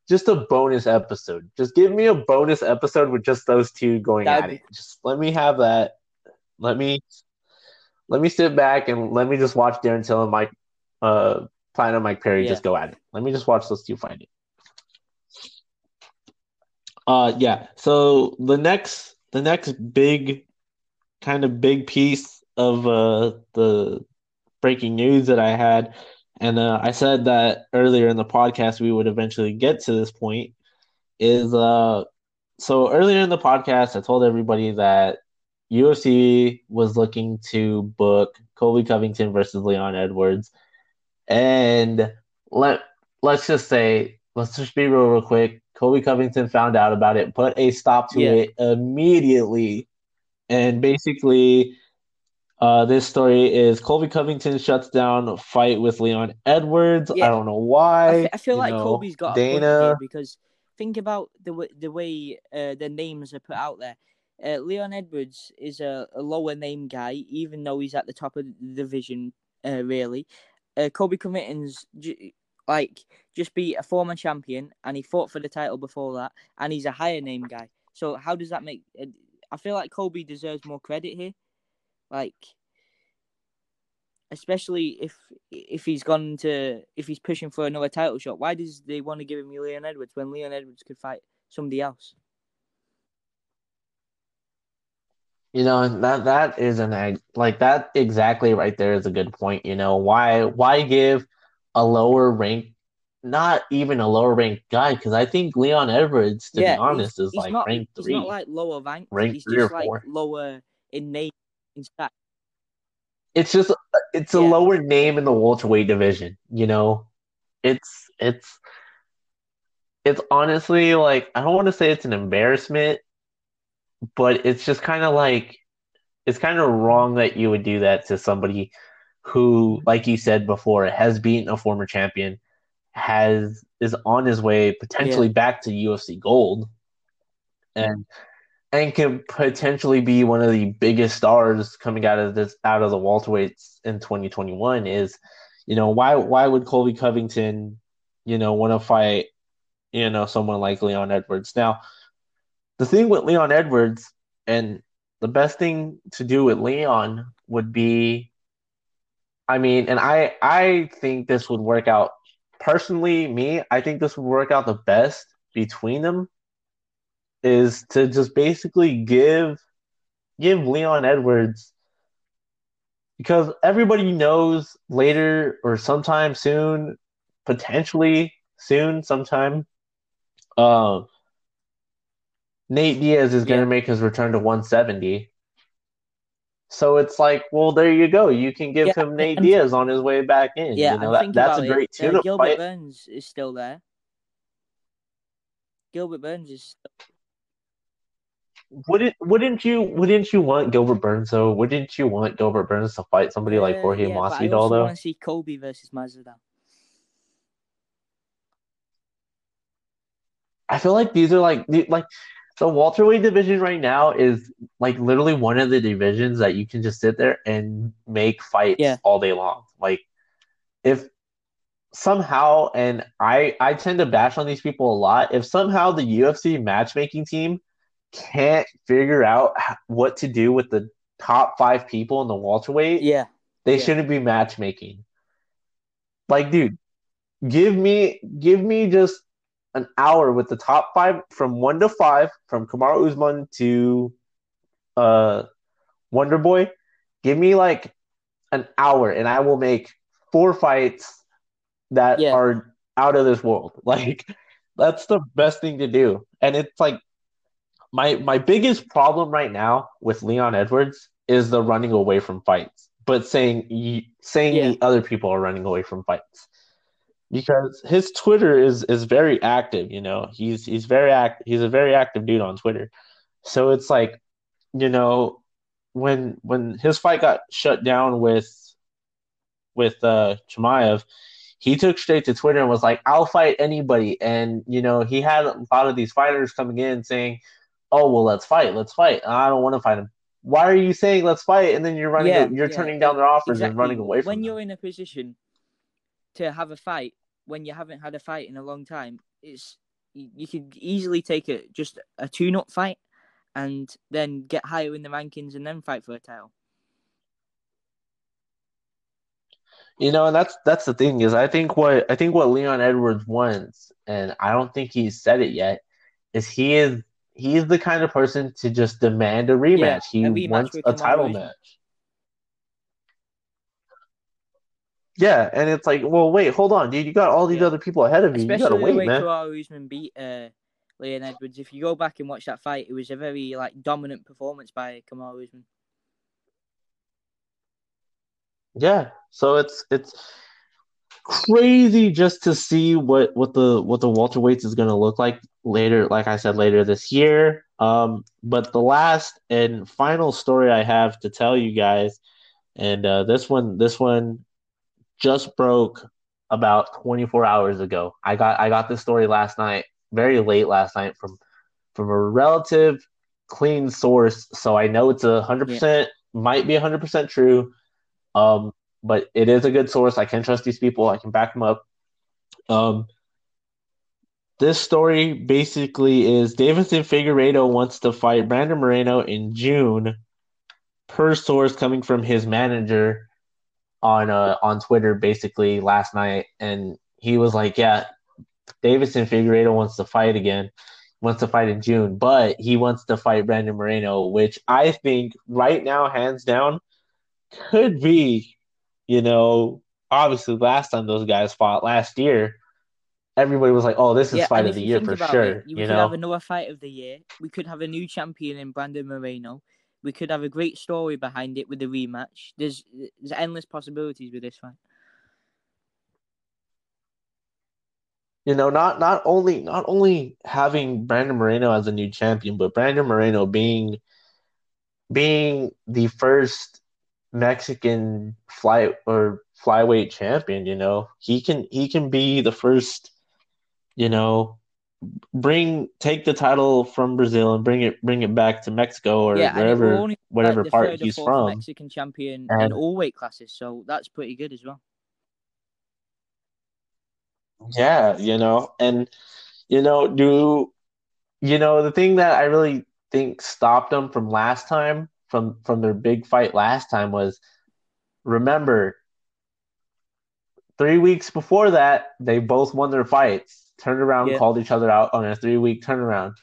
just a bonus episode. Just give me a bonus episode with just those two going That'd at be- it. Just let me have that. Let me let me sit back and let me just watch Darren Till and Mike uh Platinum Mike Perry Yeah. just go at it. Let me just watch those two fight it. Uh yeah. So the next the next big kind of big piece of uh the breaking news that I had and uh, I said that earlier in the podcast we would eventually get to this point is uh so earlier in the podcast I told everybody that UFC was looking to book Colby Covington versus Leon Edwards and let let's just say let's just be real real quick. Colby Covington found out about it, put a stop to Yeah. it immediately, and basically, uh, this story is Colby Covington shuts down a fight with Leon Edwards. Yeah. I don't know why. I, I feel you like know, Colby's got Dana. because think about the way the way uh, the names are put out there. Uh, Leon Edwards is a, a lower name guy, even though he's at the top of the division. Uh, really, uh, Colby Covington's j- like just be a former champion, and he fought for the title before that, and he's a higher name guy. So how does that make? Uh, I feel like Colby deserves more credit here, like especially if if he's gone to if he's pushing for another title shot. Why does they want to give him Leon Edwards when Leon Edwards could fight somebody else? You know, that that is an like that exactly right there is a good point. You know, why why give a lower rank, not even a lower ranked guy? Because I think Leon Edwards, to yeah, be honest, he's, is he's like not, rank He's three. not like lower ranked. Rank he's three just or like four. lower in name in stat. It's just it's a Yeah. lower name in the welterweight division. You know, it's it's it's honestly like I don't want to say it's an embarrassment, but it's just kind of like it's kind of wrong that you would do that to somebody who, like you said before, has beaten a former champion, has is on his way potentially Yeah. back to UFC Gold, and and can potentially be one of the biggest stars coming out of this out of the welterweights in 2021. Is you know why why would Colby Covington you know want to fight you know someone like Leon Edwards now? The thing with Leon Edwards and the best thing to do with Leon would be I mean, and I I think this would work out personally, me, I think this would work out the best between them is to just basically give give Leon Edwards because everybody knows later or sometime soon, potentially soon, sometime, uh, Nate Diaz is going to make his return to 170. So it's like, well, there you go. You can give Yeah, him Nate and- Diaz on his way back in. Yeah, you know that, that's a great it. Uh, Gilbert fight. Burns is still there. Gilbert Burns is Wouldn't wouldn't you wouldn't you want Gilbert Burns though? Wouldn't you want Gilbert Burns to fight somebody like Uh, Jorge yeah, but I also though? want to see Colby versus Masvidal. I feel like these are like like the welterweight division right now is like literally one of the divisions that you can just sit there and make fights Yeah. all day long. Like if somehow and I I tend to bash on these people a lot. If somehow the UFC matchmaking team can't figure out what to do with the top 5 people in the welterweight, Yeah, they Yeah. shouldn't be matchmaking. Like, dude, give me give me just an hour with the top five from one to five, from Kamaru Usman to uh Wonder Boy. Give me like an hour and I will make four fights that Yeah. are out of this world. Like that's the best thing to do. And it's like my my biggest problem right now with Leon Edwards is the running away from fights, but saying saying Yeah. the other people are running away from fights because his Twitter is is very active. You know, he's he's very act he's a very active dude on Twitter. So it's like, you know, when when his fight got shut down with with uh Chimaev, he took straight to Twitter and was like, "I'll fight anybody." And you know, he had a lot of these fighters coming in saying, "Oh, well, let's fight, let's fight." I don't want to fight him. Why are you saying let's fight and then you're running? Yeah, you're yeah, turning down their offers and running away from when them. you're in a position to have a fight when you haven't had a fight in a long time, it's you, you could easily take a just a tune-up fight and then get higher in the rankings and then fight for a title. You know, and that's that's the thing is I think what I think what Leon Edwards wants, and I don't think he's said it yet, is he is he is the kind of person to just demand a rematch. he a rematch wants a title match. Yeah, and it's like, well, wait, hold on, dude. You got all these Yeah. other people ahead of you. You gotta Especially the wait, way man. Kamaru Usman beat uh, Leon Edwards. If you go back and watch that fight, it was a very like dominant performance by Kamaru Usman. Yeah, so it's it's crazy just to see what what the what the Walter welterweights is going to look like later. Like I said, later this year. Um, but the last and final story I have to tell you guys, and uh, this one this one just broke about 24 hours ago. I got I got this story last night, very late last night from from a relative clean source, so I know it's a hundred percent might be hundred percent true. Um, but it is a good source. I can trust these people. I can back them up. Um, this story basically is Davidson Figueiredo wants to fight Brandon Moreno in June, per source coming from his manager on uh, on Twitter, basically last night, and he was like, "Yeah, Davidson Figueiredo wants to fight again." Wants to fight in June, but he wants to fight Brandon Moreno, which I think right now, hands down, could be, you know, obviously last time those guys fought last year, everybody was like, "Oh, this is yeah, fight of the year for sure." it, you we could know, have another fight of the year. We could have a new champion in Brandon Moreno. We could have a great story behind it with the rematch. There's there's endless possibilities with this fight. you know, not not only not only having Brandon Moreno as a new champion, but Brandon Moreno being being the first Mexican fly or flyweight champion. You know, he can he can be the first. You know, bring take the title from Brazil and bring it bring it back to Mexico or yeah, wherever whatever part he's from. Mexican champion in And- all weight classes, so that's pretty good as well. Yeah, you know, and you know, do you know the thing that I really think stopped them from last time from from their big fight last time was remember three weeks before that they both won their fights, turned around, Yeah. called each other out on a three week turnaround.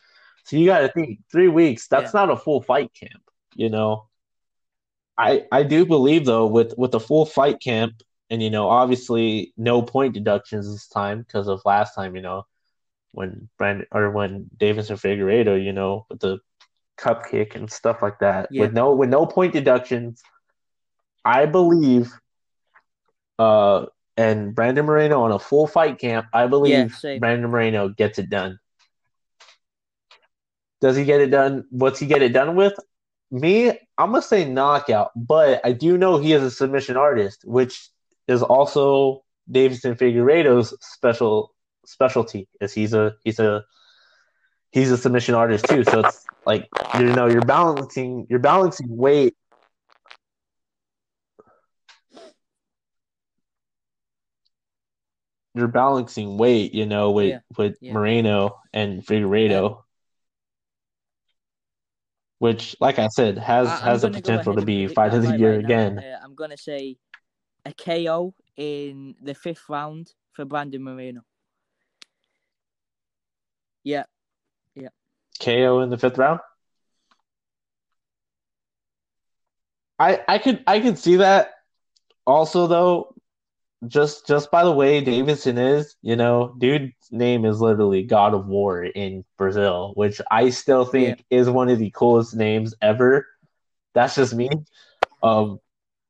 So you got to think three weeks. That's not a full fight camp, you know. I I do believe though with with a full fight camp and you know obviously no point deductions this time because of last time you know when Brandon or when Davis and Figueiredo you know with the cup kick and stuff like that Yeah. with no with no point deductions I believe uh and Brandon Moreno on a full fight camp I believe same. Brandon Moreno gets it done does he get it done what's he get it done with me, I'm gonna say knockout, but I do know he is a submission artist, which is also Davidson Figueiredo's special specialty. Is he's a he's a he's a submission artist too. So it's like you know you're balancing you're balancing weight. You're balancing weight, you know, with Yeah, with yeah. Moreno and Figueiredo. Which, like I said, has I- has the potential to be fight of the year right now. again. Uh, I'm gonna say a KO in the fifth round for Brandon Moreno. Yeah, yeah, KO in the fifth round. I I could I could see that. Also, though, just just by the way Davidson is, you know, dude's name is literally God of War in Brazil, which I still think is one of the coolest names ever. That's just me. Um,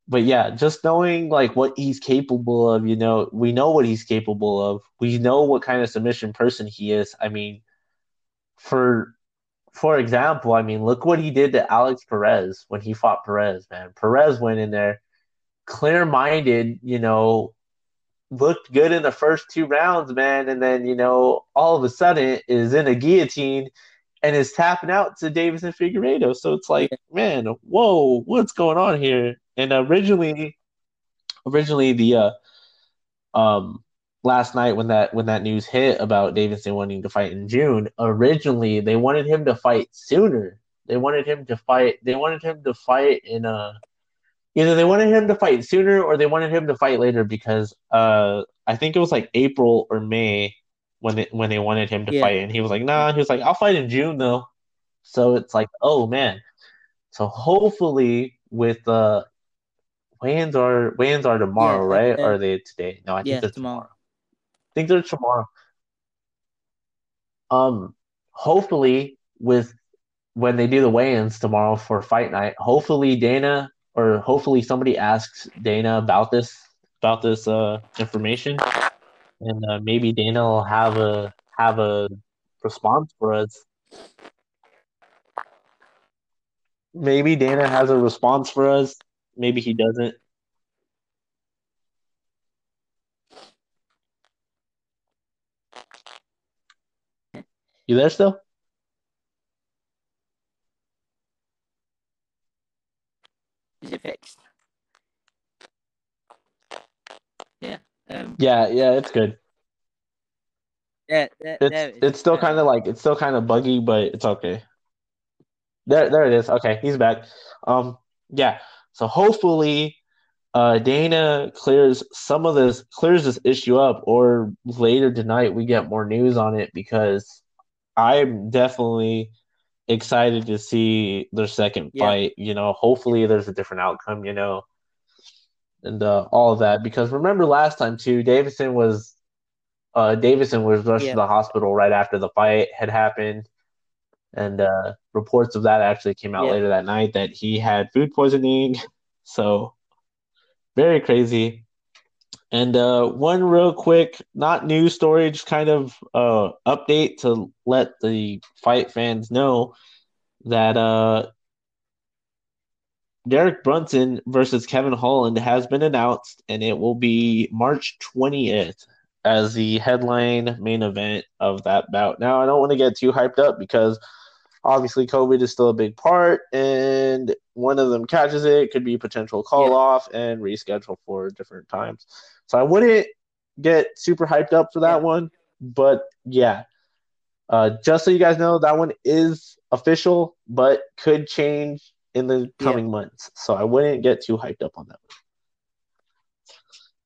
but yeah, just knowing like what he's capable of, you know, we know what he's capable of. We know what kind of submission person he is. I mean, for for example, I mean, look what he did to Alex Perez when he fought Perez, man. Perez went in there clear minded, you know, looked good in the first two rounds, man, and then, you know, all of a sudden is in a guillotine and is tapping out to Davis and Figueiredo. So it's like, man, whoa, what's going on here? And originally originally the uh um last night when that when that news hit about Davidson wanting to fight in June, originally they wanted him to fight sooner. They wanted him to fight they wanted him to fight in uh either they wanted him to fight sooner or they wanted him to fight later because uh I think it was like April or May when they when they wanted him to Yeah. fight and he was like, nah, he was like, I'll fight in June though. So it's like, oh man. So hopefully with uh weigh-ins are weigh-ins are tomorrow, Yeah, right? or are they today? No, I think yeah, they're tomorrow. tomorrow. I think they're tomorrow. Um, hopefully with when they do the weigh-ins tomorrow for fight night, hopefully Dana or hopefully somebody asks Dana about this about this uh information, and uh, maybe Dana will have a have a response for us. Maybe Dana has a response for us. Maybe he doesn't. You there still? Is it fixed? Yeah. Um, Yeah, yeah, it's good. yeah, there, It's there it is. it's still kind of like it's still kind of buggy, but it's okay. There there it is. Okay, he's back. Um, yeah. So hopefully, uh, Dana clears some of this clears this issue up, or later tonight we get more news on it because I'm definitely excited to see their second Yeah. fight. You know, hopefully there's a different outcome. You know, and uh, all of that because remember last time too, Davison was uh, Davison was rushed Yeah. to the hospital right after the fight had happened, and uh, reports of that actually came out Yeah. later that night that he had food poisoning. So very crazy. And uh, one real quick, not news story, just kind of uh, update to let the fight fans know that uh, Derek Brunson versus Kevin Holland has been announced, and it will be March 20th as the headline main event of that bout. Now, I don't want to get too hyped up because obviously COVID is still a big part, and one of them catches it, could be potential call Yeah. off and reschedule for different times. So I wouldn't get super hyped up for that one, but yeah. Uh, just so you guys know, that one is official, but could change in the coming months. So I wouldn't get too hyped up on that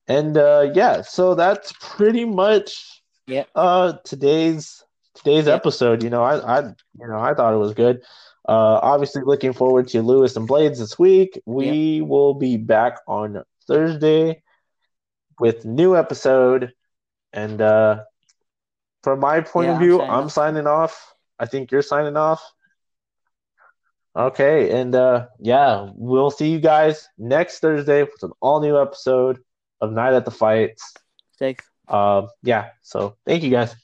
one. And uh, yeah, so that's pretty much Yeah. uh today's today's Yeah. episode. You know, I I you know I thought it was good. Uh, obviously looking forward to Lewis and Blaydes this week. We will be back on Thursday with new episode. And uh, from my point Yeah, of I'm view, I'm signing off. I think you're signing off. Okay, and uh, yeah, we'll see you guys next Thursday with an all new episode of Night at the Fights. Safe. Uh, yeah, so thank you guys.